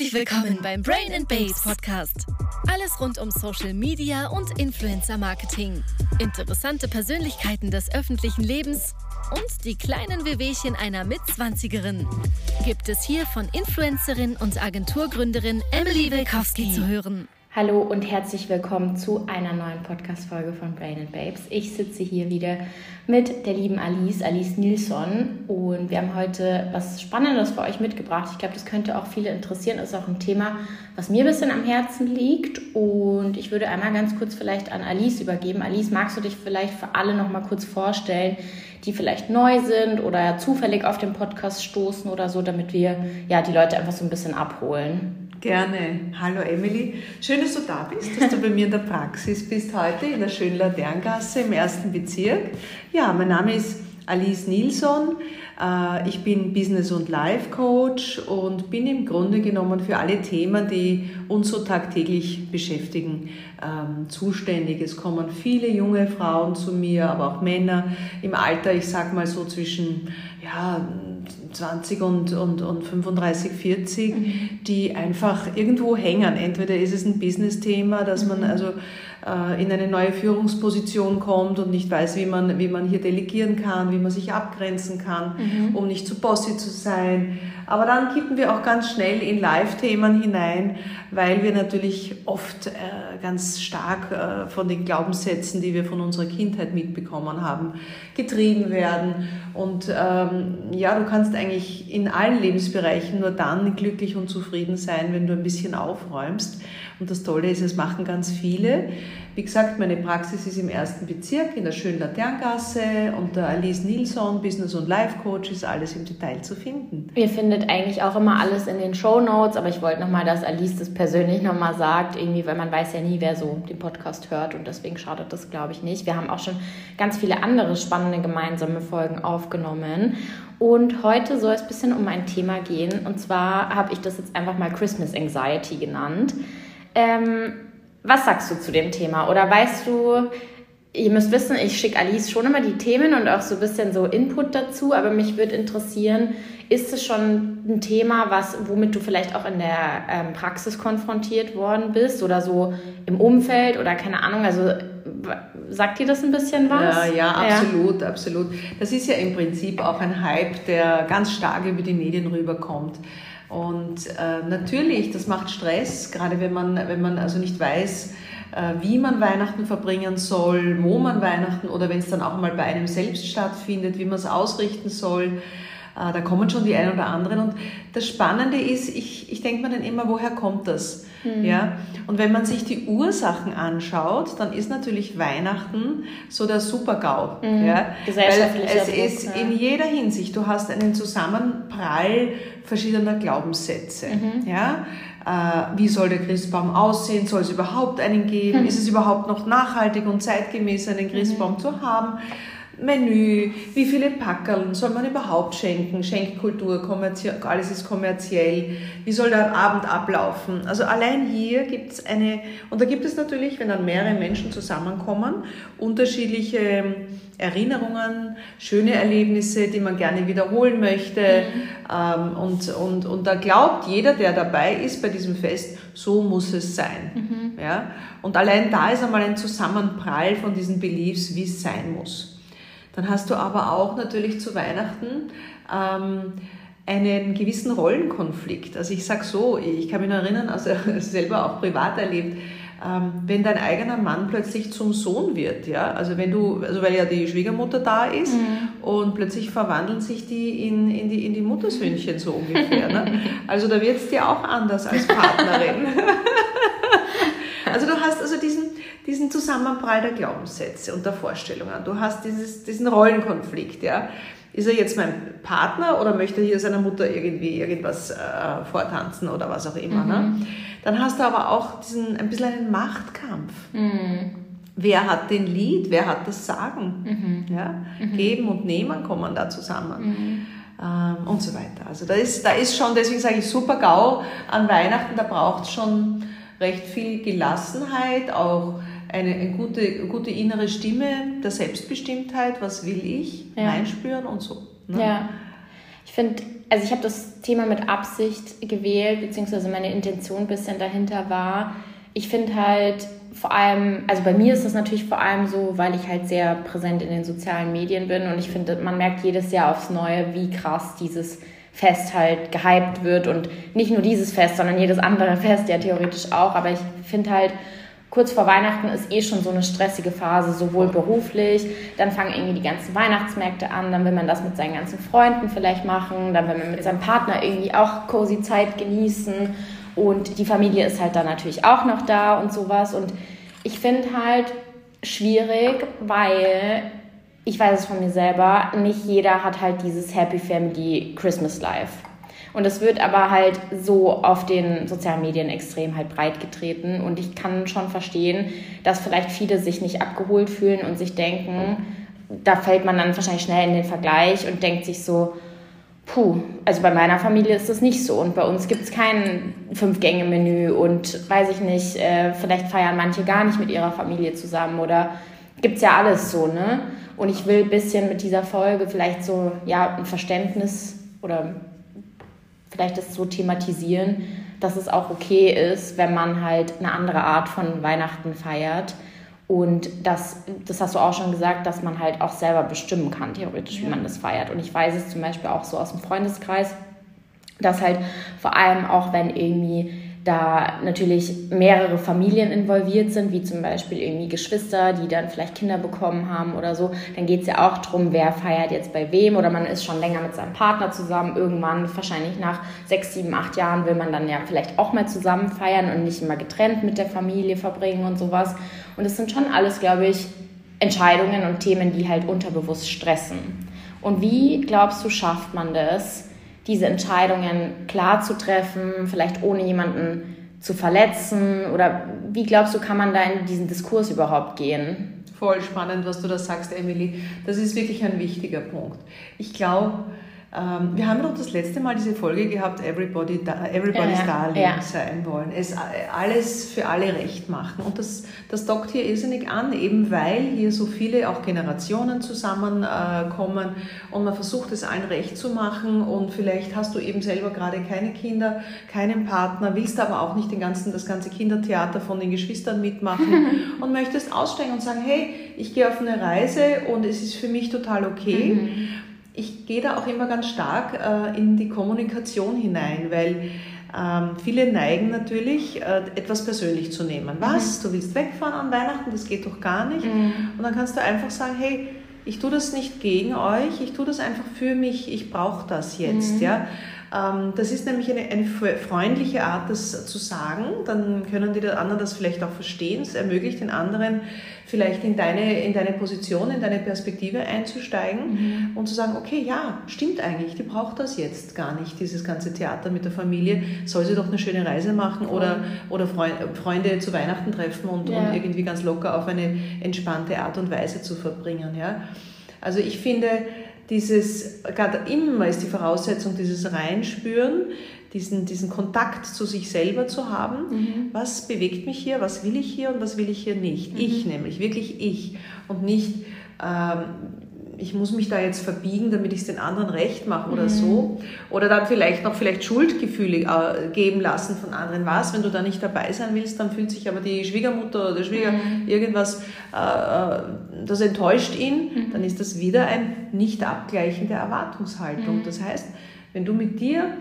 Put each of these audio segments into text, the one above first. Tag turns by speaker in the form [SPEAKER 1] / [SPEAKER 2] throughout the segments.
[SPEAKER 1] Herzlich willkommen beim Brain and Babes Podcast. Alles rund um Social Media und Influencer Marketing. Interessante Persönlichkeiten des öffentlichen Lebens und die kleinen Wehwehchen einer Mitzwanzigerin gibt es hier von Influencerin und Agenturgründerin Emily Wilkowski zu hören.
[SPEAKER 2] Hallo und herzlich willkommen zu einer neuen Podcast-Folge von Brain and Babes. Ich sitze hier wieder mit der lieben Alice, Alice Nilsson. Und wir haben heute was Spannendes für euch mitgebracht. Ich glaube, das könnte auch viele interessieren. Ist auch ein Thema, was mir ein bisschen am Herzen liegt. Und ich würde einmal ganz kurz vielleicht an Alice übergeben. Alice, magst du dich vielleicht für alle noch mal kurz vorstellen, die vielleicht neu sind oder zufällig auf den Podcast stoßen oder so, damit wir ja die Leute einfach so ein bisschen abholen?
[SPEAKER 3] Gerne. Hallo Emily. Schön, dass du da bist, dass du bei mir in der Praxis bist heute in der schönen Laterngasse im ersten Bezirk. Ja, mein Name ist Alice Nilsson. Äh, ich bin Business- und Life-Coach und bin im Grunde genommen für alle Themen, die uns so tagtäglich beschäftigen, ähm, zuständig. Es kommen viele junge Frauen zu mir, aber auch Männer im Alter, ich sag mal so zwischen ja, 20 und, und, und 35, 40, mhm. die einfach irgendwo hängen. Entweder ist es ein Business-Thema, dass man mhm. also in eine neue Führungsposition kommt und nicht weiß, wie man, wie man hier delegieren kann, wie man sich abgrenzen kann, mhm. um nicht zu bossy zu sein. Aber dann kippen wir auch ganz schnell in Live-Themen hinein, weil wir natürlich oft äh, ganz stark äh, von den Glaubenssätzen, die wir von unserer Kindheit mitbekommen haben, getrieben werden. Und ähm, ja, du kannst eigentlich in allen Lebensbereichen nur dann glücklich und zufrieden sein, wenn du ein bisschen aufräumst. Und das Tolle ist, es machen ganz viele. Wie gesagt, meine Praxis ist im ersten Bezirk in der schönen Laterngasse und der Alice Nilsson, Business- und Life-Coach, ist alles im Detail zu finden.
[SPEAKER 2] Ihr findet eigentlich auch immer alles in den Show Notes, aber ich wollte nochmal, dass Alice das persönlich nochmal sagt, irgendwie, weil man weiß ja nie, wer so den Podcast hört und deswegen schadet das, glaube ich, nicht. Wir haben auch schon ganz viele andere spannende gemeinsame Folgen aufgenommen. Und heute soll es ein bisschen um ein Thema gehen. Und zwar habe ich das jetzt einfach mal Christmas Anxiety genannt. Ähm, was sagst du zu dem Thema? Oder weißt du, ihr müsst wissen, ich schicke Alice schon immer die Themen und auch so ein bisschen so Input dazu, aber mich würde interessieren, ist es schon ein Thema, was, womit du vielleicht auch in der ähm, Praxis konfrontiert worden bist oder so im Umfeld oder keine Ahnung, also sagt dir das ein bisschen was?
[SPEAKER 3] Ja, ja, absolut, ja. absolut. Das ist ja im Prinzip auch ein Hype, der ganz stark über die Medien rüberkommt. Und äh, natürlich, das macht Stress, gerade wenn man, wenn man also nicht weiß, äh, wie man Weihnachten verbringen soll, wo man Weihnachten oder wenn es dann auch mal bei einem selbst stattfindet, wie man es ausrichten soll. Äh, da kommen schon die einen oder anderen. Und das Spannende ist, ich, ich denke mir dann immer, woher kommt das? Mhm. Ja? Und wenn man sich die Ursachen anschaut, dann ist natürlich Weihnachten so der Super-GAU. Mhm. Ja? Weil es Druck, ist ja. in jeder Hinsicht, du hast einen Zusammenprall verschiedener Glaubenssätze. Mhm. Ja? Äh, wie soll der Christbaum aussehen? Soll es überhaupt einen geben? Mhm. Ist es überhaupt noch nachhaltig und zeitgemäß, einen Christbaum mhm. zu haben? Menü, wie viele Packerln soll man überhaupt schenken? Schenkkultur, alles ist kommerziell. Wie soll der Abend ablaufen? Also allein hier gibt es eine, und da gibt es natürlich, wenn dann mehrere Menschen zusammenkommen, unterschiedliche Erinnerungen, schöne Erlebnisse, die man gerne wiederholen möchte. Mhm. und, und, und da glaubt jeder, der dabei ist bei diesem Fest, so muss es sein. Mhm. Ja? Und allein da ist einmal ein Zusammenprall von diesen Beliefs, wie es sein muss. Dann hast du aber auch natürlich zu Weihnachten ähm, einen gewissen Rollenkonflikt. Also ich sage so, ich kann mich noch erinnern, also selber auch privat erlebt, ähm, wenn dein eigener Mann plötzlich zum Sohn wird, ja, also wenn du, also weil ja die Schwiegermutter da ist mhm. und plötzlich verwandeln sich die in, in, die, in die Muttersöhnchen so ungefähr. Ne? Also da wird es dir auch anders als Partnerin. also du hast also diesen, diesen Zusammenprall der Glaubenssätze und der Vorstellungen. Du hast dieses, diesen Rollenkonflikt, ja. Ist er jetzt mein Partner oder möchte er hier seiner Mutter irgendwie irgendwas äh, vortanzen oder was auch immer? Ne? Mhm. Ne? Dann hast du aber auch diesen, ein bisschen einen Machtkampf. Mhm. Wer hat den Lied? Wer hat das Sagen? Mhm. Ja? Mhm. Geben und Nehmen kommen da zusammen. Mhm. Ähm, und so weiter. Also da ist, da ist schon, deswegen sage ich super GAU an Weihnachten, da braucht es schon recht viel Gelassenheit, auch eine, eine gute, gute innere Stimme der Selbstbestimmtheit, was will ich, ja. reinspüren und so.
[SPEAKER 2] Ne? Ja, ich finde also ich habe das Thema mit Absicht gewählt, beziehungsweise meine Intention ein bisschen dahinter war, ich finde halt vor allem, also bei mir ist das natürlich vor allem so, weil ich halt sehr präsent in den sozialen Medien bin und ich finde, man merkt jedes Jahr aufs Neue, wie krass dieses Fest halt gehypt wird und nicht nur dieses Fest, sondern jedes andere Fest ja theoretisch auch, aber ich finde halt, kurz vor Weihnachten ist eh schon so eine stressige Phase, sowohl beruflich, dann fangen irgendwie die ganzen Weihnachtsmärkte an, dann will man das mit seinen ganzen Freunden vielleicht machen, dann will man mit seinem Partner irgendwie auch cozy Zeit genießen und die Familie ist halt dann natürlich auch noch da und sowas und ich finde halt schwierig, weil ich weiß es von mir selber, nicht jeder hat halt dieses Happy Family Christmas Life. Und es wird aber halt so auf den sozialen Medien extrem halt breit getreten. Und ich kann schon verstehen, dass vielleicht viele sich nicht abgeholt fühlen und sich denken, da fällt man dann wahrscheinlich schnell in den Vergleich und denkt sich so, puh, also bei meiner Familie ist das nicht so. Und bei uns gibt es kein Fünf-Gänge-Menü und weiß ich nicht, äh, vielleicht feiern manche gar nicht mit ihrer Familie zusammen oder gibt es ja alles so, ne? Und ich will ein bisschen mit dieser Folge vielleicht so, ja, ein Verständnis oder vielleicht das so thematisieren, dass es auch okay ist, wenn man halt eine andere Art von Weihnachten feiert. Und das, das hast du auch schon gesagt, dass man halt auch selber bestimmen kann, theoretisch, wie man das feiert. Und ich weiß es zum Beispiel auch so aus dem Freundeskreis, dass halt vor allem auch, wenn irgendwie da natürlich mehrere Familien involviert sind, wie zum Beispiel irgendwie Geschwister, die dann vielleicht Kinder bekommen haben oder so, dann geht es ja auch darum, wer feiert jetzt bei wem oder man ist schon länger mit seinem Partner zusammen. Irgendwann, wahrscheinlich nach sechs, sieben, acht Jahren, will man dann ja vielleicht auch mal zusammen feiern und nicht immer getrennt mit der Familie verbringen und sowas. Und es sind schon alles, glaube ich, Entscheidungen und Themen, die halt unterbewusst stressen. Und wie glaubst du, schafft man das? Diese Entscheidungen klar zu treffen, vielleicht ohne jemanden zu verletzen? Oder wie glaubst du, kann man da in diesen Diskurs überhaupt gehen?
[SPEAKER 3] Voll spannend, was du da sagst, Emily. Das ist wirklich ein wichtiger Punkt. Ich glaube, wir haben doch das letzte Mal diese Folge gehabt, Everybody, Everybody's ja, Darling ja. sein wollen. Es alles für alle recht machen. Und das, das dockt hier irrsinnig an, eben weil hier so viele auch Generationen zusammenkommen äh, und man versucht es allen recht zu machen und vielleicht hast du eben selber gerade keine Kinder, keinen Partner, willst aber auch nicht den ganzen, das ganze Kindertheater von den Geschwistern mitmachen und möchtest aussteigen und sagen, hey, ich gehe auf eine Reise und es ist für mich total okay. Mhm ich gehe da auch immer ganz stark äh, in die Kommunikation hinein, weil ähm, viele neigen natürlich, äh, etwas persönlich zu nehmen. Was? Mhm. Du willst wegfahren an Weihnachten? Das geht doch gar nicht. Mhm. Und dann kannst du einfach sagen, hey, ich tue das nicht gegen euch, ich tue das einfach für mich, ich brauche das jetzt. Mhm. Ja? Ähm, das ist nämlich eine, eine freundliche Art, das zu sagen. Dann können die anderen das vielleicht auch verstehen. Es ermöglicht den anderen vielleicht in deine, in deine Position, in deine Perspektive einzusteigen mhm. und zu sagen, okay, ja, stimmt eigentlich, die braucht das jetzt gar nicht, dieses ganze Theater mit der Familie. Soll sie doch eine schöne Reise machen oder, oder Freunde zu Weihnachten treffen und, ja. und irgendwie ganz locker auf eine entspannte Art und Weise zu verbringen. Ja? Also ich finde, dieses, gerade immer ist die Voraussetzung, dieses Reinspüren, diesen, diesen Kontakt zu sich selber zu haben. Mhm. Was bewegt mich hier, was will ich hier und was will ich hier nicht? Mhm. Ich nämlich, wirklich ich und nicht, ähm, ich muss mich da jetzt verbiegen, damit ich es den anderen recht mache oder mhm. so. Oder dann vielleicht noch vielleicht Schuldgefühle äh, geben lassen von anderen. Was, wenn du da nicht dabei sein willst, dann fühlt sich aber die Schwiegermutter oder der Schwieger mhm. irgendwas, äh, äh das enttäuscht ihn, mhm. dann ist das wieder ein nicht abgleichen der Erwartungshaltung. Mhm. Das heißt, wenn du mit dir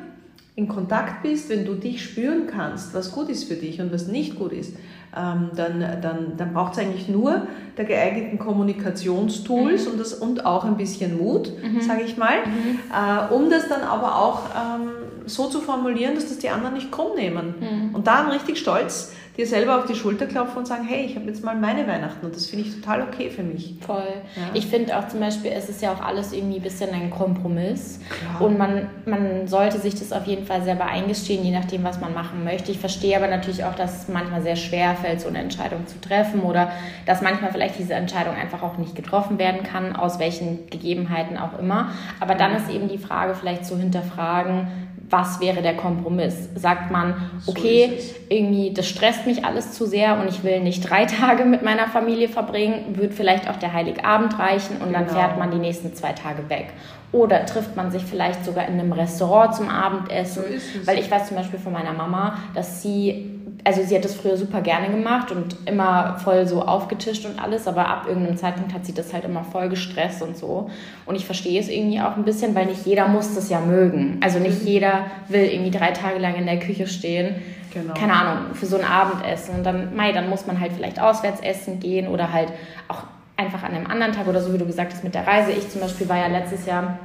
[SPEAKER 3] in Kontakt bist, wenn du dich spüren kannst, was gut ist für dich und was nicht gut ist, dann, dann, dann braucht es eigentlich nur der geeigneten Kommunikationstools mhm. und, das, und auch ein bisschen Mut, mhm. sage ich mal, mhm. äh, um das dann aber auch ähm, so zu formulieren, dass das die anderen nicht krumm nehmen. Mhm. Und dann richtig stolz dir selber auf die Schulter klopfen und sagen, hey, ich habe jetzt mal meine Weihnachten und das finde ich total okay für mich.
[SPEAKER 2] Voll. Ja. Ich finde auch zum Beispiel, es ist ja auch alles irgendwie ein bisschen ein Kompromiss Klar. und man, man sollte sich das auf jeden Fall selber eingestehen, je nachdem, was man machen möchte. Ich verstehe aber natürlich auch, dass es manchmal sehr schwer fällt, so eine Entscheidung zu treffen oder dass manchmal vielleicht diese Entscheidung einfach auch nicht getroffen werden kann, aus welchen Gegebenheiten auch immer. Aber dann ist eben die Frage vielleicht zu hinterfragen, was wäre der Kompromiss? Sagt man, okay, so irgendwie, das stresst mich alles zu sehr und ich will nicht drei Tage mit meiner Familie verbringen, wird vielleicht auch der Heiligabend reichen und genau. dann fährt man die nächsten zwei Tage weg. Oder trifft man sich vielleicht sogar in einem Restaurant zum Abendessen? So Weil ich weiß zum Beispiel von meiner Mama, dass sie also sie hat das früher super gerne gemacht und immer voll so aufgetischt und alles, aber ab irgendeinem Zeitpunkt hat sie das halt immer voll gestresst und so. Und ich verstehe es irgendwie auch ein bisschen, weil nicht jeder muss das ja mögen. Also nicht mhm. jeder will irgendwie drei Tage lang in der Küche stehen. Genau. Keine Ahnung, für so ein Abendessen. Und dann, mei, dann muss man halt vielleicht auswärts essen gehen oder halt auch einfach an einem anderen Tag oder so, wie du gesagt hast, mit der Reise. Ich zum Beispiel war ja letztes Jahr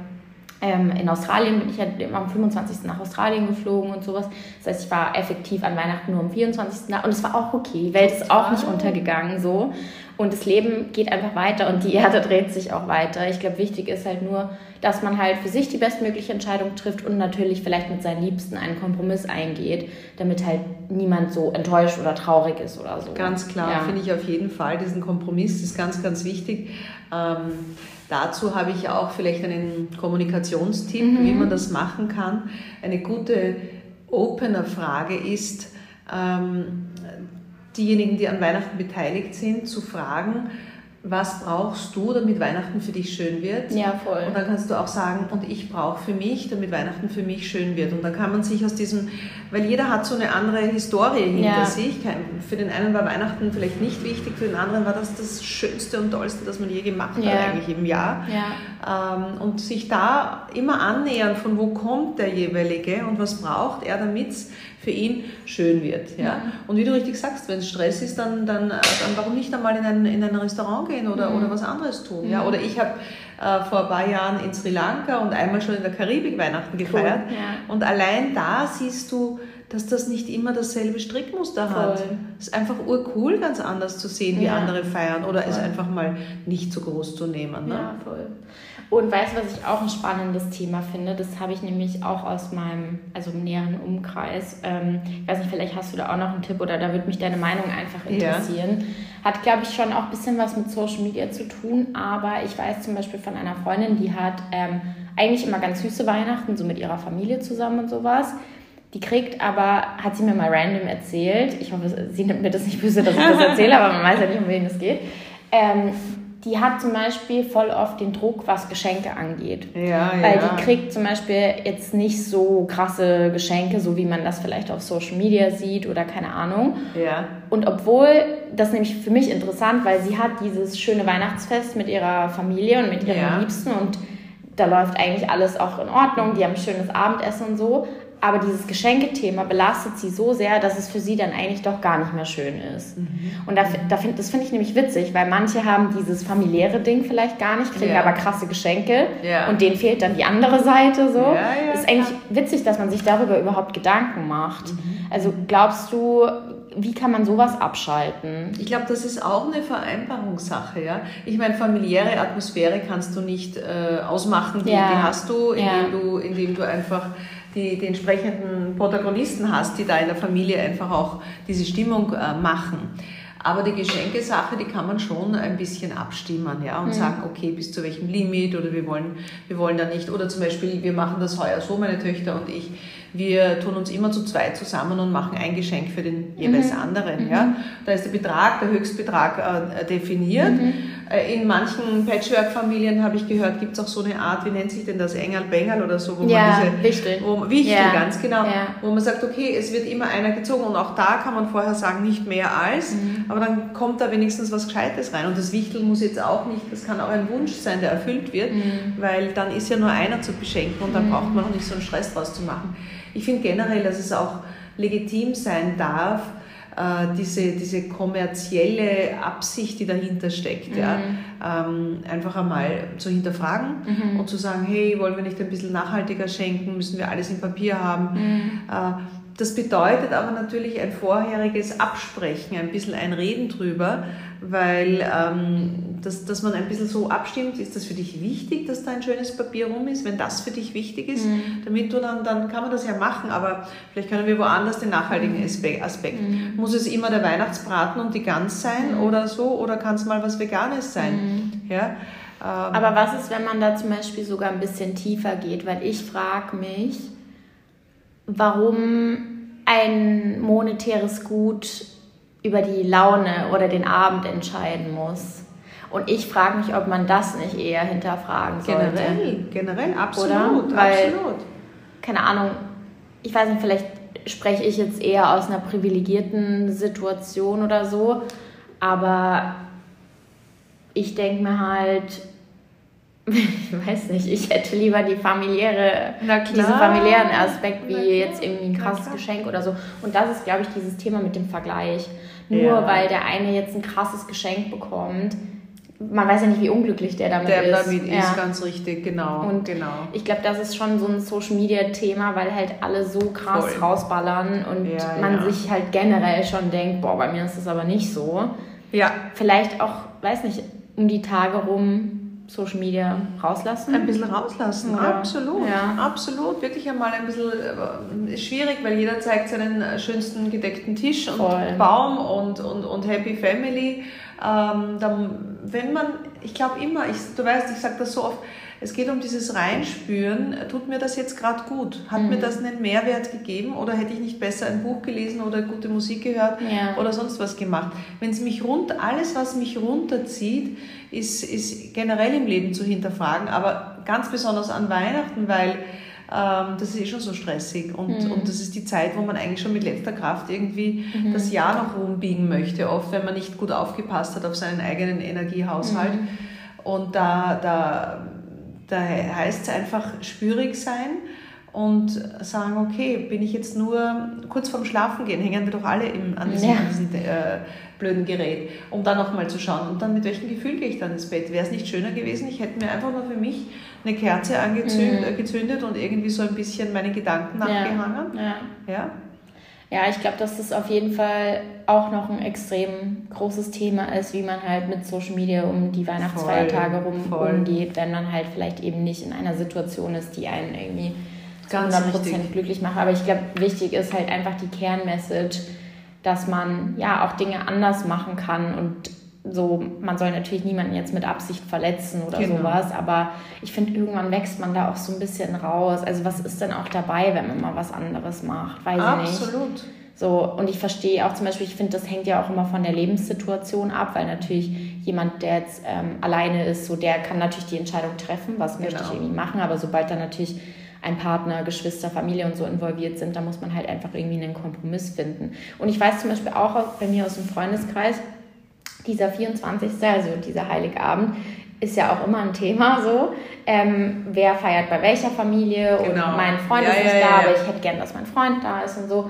[SPEAKER 2] ähm, in Australien bin ich ja immer am 25. nach Australien geflogen und sowas. Das heißt, ich war effektiv an Weihnachten nur am 24. da und es war auch okay. Die Welt ist auch nicht untergegangen so. Und das Leben geht einfach weiter und die Erde dreht sich auch weiter. Ich glaube, wichtig ist halt nur, dass man halt für sich die bestmögliche Entscheidung trifft und natürlich vielleicht mit seinen Liebsten einen Kompromiss eingeht, damit halt niemand so enttäuscht oder traurig ist oder so.
[SPEAKER 3] Ganz klar, ja. finde ich auf jeden Fall. Diesen Kompromiss ist ganz, ganz wichtig. Ähm, Dazu habe ich auch vielleicht einen Kommunikationstipp, mhm. wie man das machen kann. Eine gute Opener-Frage ist, ähm, diejenigen, die an Weihnachten beteiligt sind, zu fragen, was brauchst du, damit Weihnachten für dich schön wird?
[SPEAKER 2] Ja, voll.
[SPEAKER 3] Und dann kannst du auch sagen, und ich brauche für mich, damit Weihnachten für mich schön wird. Und dann kann man sich aus diesem, weil jeder hat so eine andere Historie hinter ja. sich. Für den einen war Weihnachten vielleicht nicht wichtig, für den anderen war das das Schönste und Tollste, das man je gemacht ja. hat eigentlich im Jahr. Ja. Ähm, und sich da immer annähern, von wo kommt der jeweilige und was braucht er, damit es für ihn schön wird. Ja? Und wie du richtig sagst, wenn es Stress ist, dann, dann, dann warum nicht einmal in ein, in ein Restaurant gehen oder, mhm. oder was anderes tun. Ja? Oder ich habe äh, vor ein paar Jahren in Sri Lanka und einmal schon in der Karibik Weihnachten gefeiert. Cool, ja. Und allein da siehst du, dass das nicht immer dasselbe Strickmuster Voll. hat. Es ist einfach urcool, ganz anders zu sehen, wie ja. andere feiern oder Voll. es einfach mal nicht so groß zu nehmen. Ne?
[SPEAKER 2] Ja, voll. Und weißt du, was ich auch ein spannendes Thema finde? Das habe ich nämlich auch aus meinem, also näheren Umkreis. Ähm, ich weiß nicht, vielleicht hast du da auch noch einen Tipp oder da würde mich deine Meinung einfach interessieren. Ja. Hat, glaube ich, schon auch ein bisschen was mit Social Media zu tun, aber ich weiß zum Beispiel von einer Freundin, die hat ähm, eigentlich immer ganz süße Weihnachten, so mit ihrer Familie zusammen und sowas. Die kriegt aber, hat sie mir mal random erzählt, ich hoffe, sie nimmt mir das nicht böse, dass ich das erzähle, aber man weiß ja nicht, um wen es geht. Ähm, die hat zum Beispiel voll oft den Druck, was Geschenke angeht. Ja, Weil ja. die kriegt zum Beispiel jetzt nicht so krasse Geschenke, so wie man das vielleicht auf Social Media sieht oder keine Ahnung. Ja. Und obwohl, das ist nämlich für mich interessant, weil sie hat dieses schöne Weihnachtsfest mit ihrer Familie und mit ihren ja. Liebsten und da läuft eigentlich alles auch in Ordnung, die haben ein schönes Abendessen und so aber dieses Geschenkethema belastet sie so sehr, dass es für sie dann eigentlich doch gar nicht mehr schön ist. Mhm. Und da, da find, das finde ich nämlich witzig, weil manche haben dieses familiäre Ding vielleicht gar nicht, kriegen ja. aber krasse Geschenke ja. und denen fehlt dann die andere Seite so. Ja, ist eigentlich witzig, dass man sich darüber überhaupt Gedanken macht. Mhm. Also glaubst du, wie kann man sowas abschalten?
[SPEAKER 3] Ich glaube, das ist auch eine Vereinbarungssache. Ja? Ich meine, familiäre Atmosphäre kannst du nicht äh, ausmachen, die, die hast du, indem, du, indem du einfach die, die entsprechenden Protagonisten hast, die da in der Familie einfach auch diese Stimmung äh, machen. Aber die Geschenkesache, die kann man schon ein bisschen abstimmen, ja, und mhm. sagen, okay, bis zu welchem Limit oder wir wollen, wir wollen da nicht, oder zum Beispiel, wir machen das heuer so, meine Töchter und ich, wir tun uns immer zu zweit zusammen und machen ein Geschenk für den jeweils mhm. anderen. Ja? Mhm. Da ist der Betrag, der Höchstbetrag äh, definiert. Mhm. Äh, in manchen Patchwork-Familien habe ich gehört, gibt es auch so eine Art, wie nennt sich denn das, Engel-Bengel oder so,
[SPEAKER 2] wo ja, man diese, Wichtel.
[SPEAKER 3] Wo, Wichtel, ja. ganz genau, ja. wo man sagt, okay, es wird immer einer gezogen und auch da kann man vorher sagen, nicht mehr als, mhm. aber dann kommt da wenigstens was Gescheites rein und das Wichtel muss jetzt auch nicht, das kann auch ein Wunsch sein, der erfüllt wird, mhm. weil dann ist ja nur einer zu beschenken und dann mhm. braucht man auch nicht so einen Stress draus zu machen. Ich finde generell, dass es auch legitim sein darf, diese, diese kommerzielle Absicht, die dahinter steckt, mhm. ja, ähm, einfach einmal zu hinterfragen mhm. und zu sagen, hey, wollen wir nicht ein bisschen nachhaltiger schenken, müssen wir alles in Papier haben. Mhm. Äh, das bedeutet aber natürlich ein vorheriges Absprechen, ein bisschen ein Reden drüber, weil ähm, dass, dass man ein bisschen so abstimmt, ist das für dich wichtig, dass da ein schönes Papier rum ist, wenn das für dich wichtig ist, mhm. damit du dann, dann kann man das ja machen, aber vielleicht können wir woanders den nachhaltigen mhm. Aspekt. Mhm. Muss es immer der Weihnachtsbraten und die Gans sein mhm. oder so, oder kann es mal was Veganes sein? Mhm. Ja? Ähm,
[SPEAKER 2] aber was ist, wenn man da zum Beispiel sogar ein bisschen tiefer geht? Weil ich frage mich, warum ein monetäres Gut über die Laune oder den Abend entscheiden muss. Und ich frage mich, ob man das nicht eher hinterfragen sollte.
[SPEAKER 3] Generell, generell, absolut,
[SPEAKER 2] Oder? Weil,
[SPEAKER 3] absolut.
[SPEAKER 2] Keine Ahnung, ich weiß nicht, vielleicht spreche ich jetzt eher aus einer privilegierten Situation oder so, aber ich denke mir halt, ich weiß nicht, ich hätte lieber die familiäre, diesen familiären Aspekt wie jetzt irgendwie ein krasses Geschenk oder so. Und das ist, glaube ich, dieses Thema mit dem Vergleich. Nur ja. weil der eine jetzt ein krasses Geschenk bekommt, man weiß ja nicht, wie unglücklich der damit
[SPEAKER 3] der
[SPEAKER 2] ist.
[SPEAKER 3] Der damit ja. ist, ganz richtig, genau.
[SPEAKER 2] Und
[SPEAKER 3] genau.
[SPEAKER 2] ich glaube, das ist schon so ein Social-Media-Thema, weil halt alle so krass Voll. rausballern und ja, man sich halt generell schon denkt, boah, bei mir ist das aber nicht so.
[SPEAKER 3] Ja.
[SPEAKER 2] Vielleicht auch, weiß nicht, um die Tage rum Social Media rauslassen?
[SPEAKER 3] Ein bisschen rauslassen, Oder? absolut. Ja. Absolut. Wirklich einmal ein bisschen äh, schwierig, weil jeder zeigt seinen schönsten gedeckten Tisch und Voll. Baum und, und, und Happy Family. Ähm, dann, wenn man, ich glaube immer, ich, du weißt, ich sage das so oft, es geht um dieses Reinspüren. Tut mir das jetzt gerade gut? Hat mhm. mir das einen Mehrwert gegeben oder hätte ich nicht besser ein Buch gelesen oder gute Musik gehört ja. oder sonst was gemacht? Wenn es mich rund, alles, was mich runterzieht, ist, ist generell im Leben zu hinterfragen, aber ganz besonders an Weihnachten, weil ähm, das ist eh schon so stressig und, mhm. und das ist die Zeit, wo man eigentlich schon mit letzter Kraft irgendwie mhm. das Jahr noch rumbiegen möchte, oft wenn man nicht gut aufgepasst hat auf seinen eigenen Energiehaushalt. Mhm. Und da, da da heißt es einfach spürig sein und sagen, okay, bin ich jetzt nur kurz vorm Schlafen gehen, hängen wir doch alle im, an diesem, ja. an diesem äh, blöden Gerät, um dann nochmal zu schauen. Und dann mit welchem Gefühl gehe ich dann ins Bett? Wäre es nicht schöner gewesen, ich hätte mir einfach nur für mich eine Kerze angezündet mhm. und irgendwie so ein bisschen meinen Gedanken nachgehangen.
[SPEAKER 2] Ja.
[SPEAKER 3] ja.
[SPEAKER 2] Ja, ich glaube, dass das auf jeden Fall auch noch ein extrem großes Thema ist, wie man halt mit Social Media um die Weihnachtsfeiertage rum voll. umgeht, wenn man halt vielleicht eben nicht in einer Situation ist, die einen irgendwie Ganz 100% richtig. glücklich macht. Aber ich glaube, wichtig ist halt einfach die Kernmessage, dass man ja auch Dinge anders machen kann und so, man soll natürlich niemanden jetzt mit Absicht verletzen oder genau. sowas, aber ich finde, irgendwann wächst man da auch so ein bisschen raus. Also was ist denn auch dabei, wenn man mal was anderes macht? Weiß
[SPEAKER 3] Absolut.
[SPEAKER 2] ich nicht. Absolut. So, und ich verstehe auch zum Beispiel, ich finde, das hängt ja auch immer von der Lebenssituation ab, weil natürlich jemand, der jetzt ähm, alleine ist, so der kann natürlich die Entscheidung treffen, was möchte genau. ich irgendwie machen, aber sobald dann natürlich ein Partner, Geschwister, Familie und so involviert sind, da muss man halt einfach irgendwie einen Kompromiss finden. Und ich weiß zum Beispiel auch bei mir aus dem Freundeskreis, dieser 24., also dieser Heiligabend, ist ja auch immer ein Thema so. Ähm, wer feiert bei welcher Familie genau. und mein Freund ja, ist nicht ja, da, ja. aber ich hätte gern, dass mein Freund da ist und so.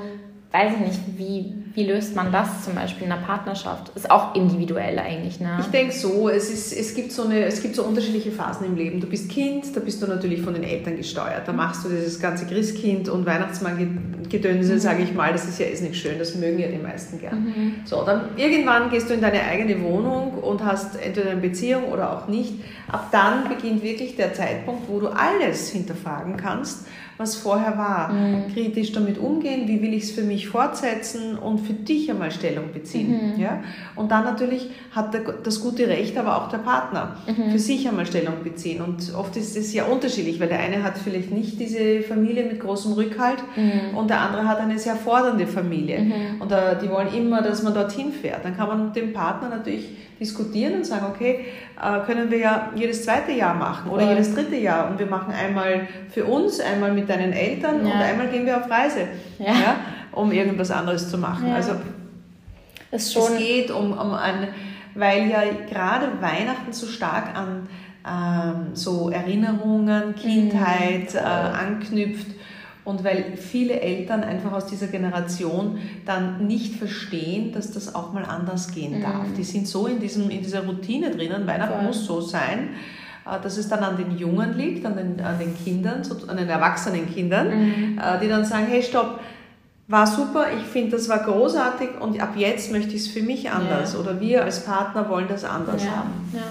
[SPEAKER 2] Weiß ich nicht, wie, wie löst man das zum Beispiel in einer Partnerschaft? Ist auch individuell eigentlich, ne?
[SPEAKER 3] Ich denke so, es, ist, es, gibt so eine, es gibt so unterschiedliche Phasen im Leben. Du bist Kind, da bist du natürlich von den Eltern gesteuert. Da machst du dieses ganze Christkind und Weihnachtsmann-Gedönse, mhm. sage ich mal, das ist ja ist nicht schön, das mögen ja die meisten gern. Mhm. So, dann irgendwann gehst du in deine eigene Wohnung und hast entweder eine Beziehung oder auch nicht. Ab dann beginnt wirklich der Zeitpunkt, wo du alles hinterfragen kannst was vorher war. Mhm. Kritisch damit umgehen, wie will ich es für mich fortsetzen und für dich einmal Stellung beziehen. Mhm. Ja? Und dann natürlich hat der, das gute Recht, aber auch der Partner, mhm. für sich einmal Stellung beziehen. Und oft ist es ja unterschiedlich, weil der eine hat vielleicht nicht diese Familie mit großem Rückhalt mhm. und der andere hat eine sehr fordernde Familie. Mhm. Und uh, die wollen immer, dass man dorthin fährt. Dann kann man mit dem Partner natürlich diskutieren und sagen, okay, äh, können wir ja jedes zweite Jahr machen oder jedes dritte Jahr und wir machen einmal für uns, einmal mit deinen Eltern ja. und einmal gehen wir auf Reise, ja. ja um irgendwas anderes zu machen. Ja. Also es geht um, um ein, weil ja gerade Weihnachten so stark an ähm, so Erinnerungen, Kindheit mhm. äh, anknüpft und weil viele Eltern einfach aus dieser Generation dann nicht verstehen, dass das auch mal anders gehen mhm. darf. Die sind so in, diesem, in dieser Routine drinnen, Weihnachten Voll. muss so sein, äh, dass es dann an den Jungen liegt, an den, an den Kindern, an den erwachsenen Kindern, mhm. Äh, die dann sagen, hey stopp, war super, ich finde, das war großartig und ab jetzt möchte ich es für mich anders ja. oder wir als Partner wollen das anders
[SPEAKER 2] ja.
[SPEAKER 3] haben.
[SPEAKER 2] Ja.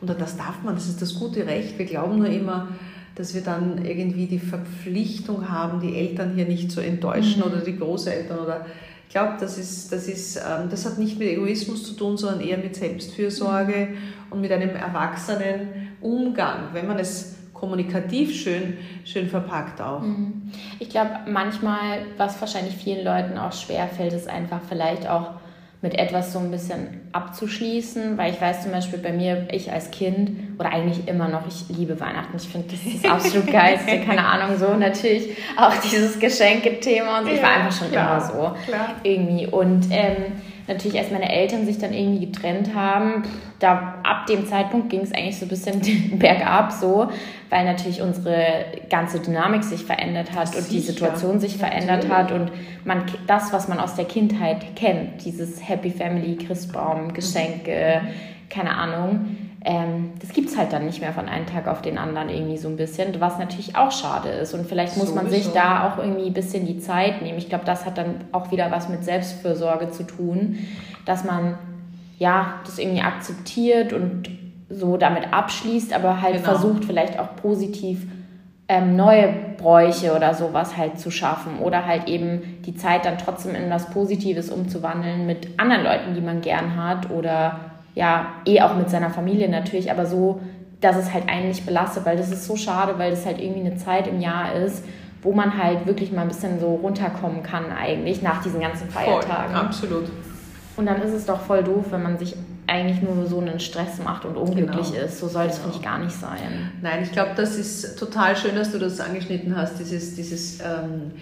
[SPEAKER 3] Und das darf man, das ist das gute Recht. Wir glauben nur immer, dass wir dann irgendwie die Verpflichtung haben, die Eltern hier nicht zu enttäuschen mhm. oder die Großeltern oder ich glaube, das, ist, das, ist, ähm, das hat nicht mit Egoismus zu tun, sondern eher mit Selbstfürsorge und mit einem erwachsenen Umgang. Wenn man es kommunikativ schön, schön verpackt auch. Mhm.
[SPEAKER 2] Ich glaube, manchmal, was wahrscheinlich vielen Leuten auch schwer fällt, ist einfach vielleicht auch mit etwas so ein bisschen abzuschließen, weil ich weiß zum Beispiel bei mir, ich als Kind oder eigentlich immer noch, ich liebe Weihnachten, ich finde das ist das absolut geilste, keine Ahnung, so natürlich auch dieses Geschenkethema und so. ich war einfach schon klar, immer so klar. irgendwie und ähm, natürlich, als meine Eltern sich dann irgendwie getrennt haben, da ab dem Zeitpunkt ging es eigentlich so ein bisschen bergab so, weil natürlich unsere ganze Dynamik sich verändert hat Sicher. und die Situation sich verändert natürlich. hat und man das, was man aus der Kindheit kennt, dieses Happy Family, Christbaum, Geschenke, mhm. keine Ahnung, ähm, das gibt es halt dann nicht mehr von einem Tag auf den anderen irgendwie so ein bisschen, was natürlich auch schade ist. Und vielleicht muss man sich da auch irgendwie ein bisschen die Zeit nehmen. Ich glaube, das hat dann auch wieder was mit Selbstfürsorge zu tun, dass man ja das irgendwie akzeptiert und so damit abschließt, aber halt genau. versucht vielleicht auch positiv ähm, neue Bräuche oder sowas halt zu schaffen oder halt eben die Zeit dann trotzdem in was Positives umzuwandeln mit anderen Leuten, die man gern hat oder ja, eh auch mit seiner Familie natürlich, aber so, dass es halt einen nicht belastet, weil das ist so schade, weil das halt irgendwie eine Zeit im Jahr ist, wo man halt wirklich mal ein bisschen so runterkommen kann eigentlich nach diesen ganzen Feiertagen.
[SPEAKER 3] Voll, absolut.
[SPEAKER 2] Und dann ist es doch voll doof, wenn man sich eigentlich nur so einen Stress macht und unglücklich genau. ist. So soll es, genau. finde ich, gar nicht sein.
[SPEAKER 3] Nein, ich glaube, das ist total schön, dass du das angeschnitten hast, dieses, dieses ähm,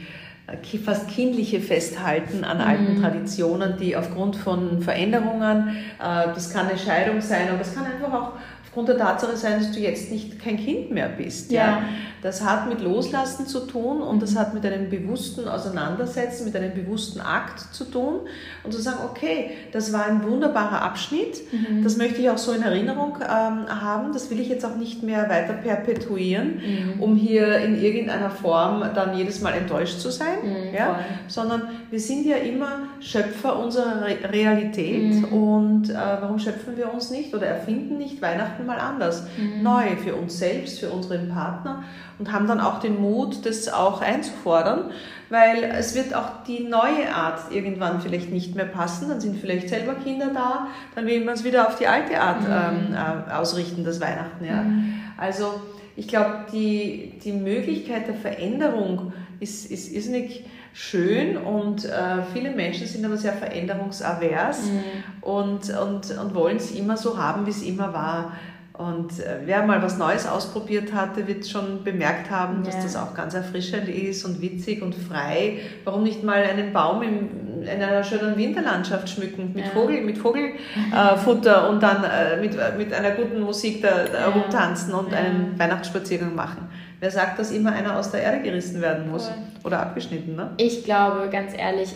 [SPEAKER 3] fast kindliche Festhalten an alten mhm. Traditionen, die aufgrund von Veränderungen, äh, das kann eine Scheidung sein, aber es kann einfach auch aufgrund der Tatsache sein, dass du jetzt nicht kein Kind mehr bist. Ja. ja. Das hat mit Loslassen zu tun und das hat mit einem bewussten Auseinandersetzen, mit einem bewussten Akt zu tun und zu sagen, okay, das war ein wunderbarer Abschnitt, mhm. das möchte ich auch so in Erinnerung ähm, haben, das will ich jetzt auch nicht mehr weiter perpetuieren, mhm. um hier in irgendeiner Form dann jedes Mal enttäuscht zu sein, mhm, ja? sondern wir sind ja immer Schöpfer unserer Re Realität mhm. und äh, warum schöpfen wir uns nicht oder erfinden nicht Weihnachten mal anders, mhm. neu für uns selbst, für unseren Partner und haben dann auch den Mut, das auch einzufordern, weil es wird auch die neue Art irgendwann vielleicht nicht mehr passen, dann sind vielleicht selber Kinder da, dann will man es wieder auf die alte Art mhm. ähm, äh, ausrichten, das Weihnachten. Ja. Mhm. Also ich glaube, die, die Möglichkeit der Veränderung ist, ist irrsinnig schön und äh, viele Menschen sind aber sehr veränderungsavers mhm. und, und, und wollen es immer so haben, wie es immer war. Und äh, wer mal was Neues ausprobiert hatte, wird schon bemerkt haben, dass ja. das auch ganz erfrischend ist und witzig und frei. Warum nicht mal einen Baum im, in einer schönen Winterlandschaft schmücken mit ja. Vogel, mit Vogelfutter äh, und dann äh, mit, mit einer guten Musik da, da ja. rumtanzen und einen Weihnachtsspaziergang machen. Wer sagt, dass immer einer aus der Erde gerissen werden muss cool. oder abgeschnitten? Ne?
[SPEAKER 2] Ich glaube, ganz ehrlich,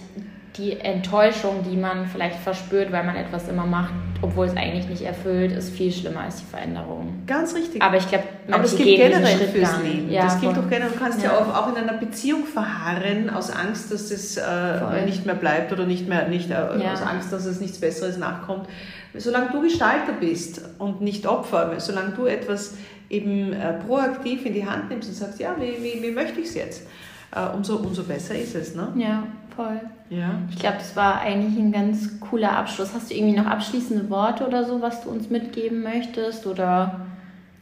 [SPEAKER 2] die Enttäuschung, die man vielleicht verspürt, weil man etwas immer macht, obwohl es eigentlich nicht erfüllt, ist viel schlimmer als die Veränderung.
[SPEAKER 3] Ganz richtig.
[SPEAKER 2] Aber ich glaube,
[SPEAKER 3] aber das gilt generell fürs Leben. Ja, das gilt doch generell. Du kannst ja, ja auch, auch, in einer Beziehung verharren aus Angst, dass es äh, nicht mehr bleibt oder nicht mehr nicht äh, ja. aus Angst, dass es nichts Besseres nachkommt. Solange du Gestalter bist und nicht Opfer, solange du etwas eben äh, proaktiv in die Hand nimmst und sagst, ja, wie, wie, wie möchte ich es jetzt, äh, umso, umso besser ist es. Ne?
[SPEAKER 2] Ja. Voll. Ja. Ich glaube, das war eigentlich ein ganz cooler Abschluss. Hast du irgendwie noch abschließende Worte oder so, was du uns mitgeben möchtest? Oder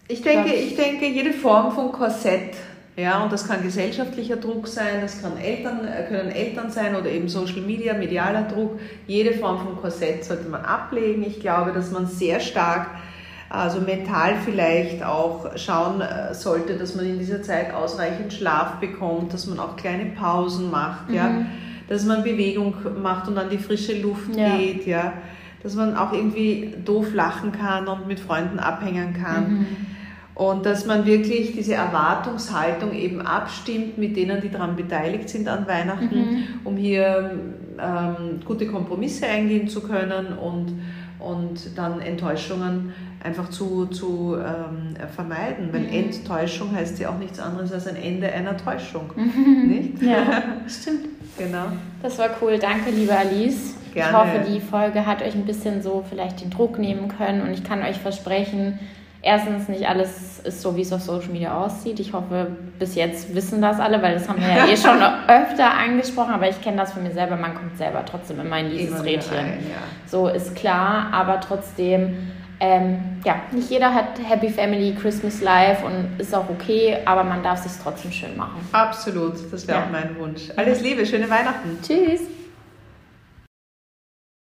[SPEAKER 3] ich denke, ich denke, jede Form von Korsett, ja, und das kann gesellschaftlicher Druck sein, das kann Eltern, können Eltern sein oder eben Social Media, medialer Druck. Jede Form von Korsett sollte man ablegen. Ich glaube, dass man sehr stark also mental vielleicht auch schauen äh, sollte, dass man in dieser Zeit ausreichend Schlaf bekommt, dass man auch kleine Pausen macht, mhm. ja dass man Bewegung macht und an die frische Luft ja. geht, ja. Dass man auch irgendwie doof lachen kann und mit Freunden abhängen kann. Mhm. Und dass man wirklich diese Erwartungshaltung eben abstimmt mit denen, die daran beteiligt sind an Weihnachten, mhm. um hier ähm, gute Kompromisse eingehen zu können und, und dann Enttäuschungen einfach zu, zu ähm, vermeiden. Weil mhm. Enttäuschung heißt ja auch nichts anderes als ein Ende einer Täuschung.
[SPEAKER 2] Mhm. Nicht? Ja, stimmt. Genau. Das war cool. Danke, liebe Alice. Gerne. Ich hoffe, die Folge hat euch ein bisschen so vielleicht den Druck nehmen können und ich kann euch versprechen, erstens nicht alles ist so, wie es auf Social Media aussieht. Ich hoffe, bis jetzt wissen das alle, weil das haben wir ja eh schon öfter angesprochen, aber ich kenne das von mir selber. Man kommt selber trotzdem immer in dieses immer Rädchen. Rein, ja. So ist klar, aber trotzdem ähm, ja, nicht jeder hat Happy Family, Christmas Life und ist auch okay, aber man darf sich trotzdem schön machen.
[SPEAKER 3] Absolut, das wäre ja. auch mein Wunsch. Alles Liebe, schöne Weihnachten.
[SPEAKER 2] Tschüss.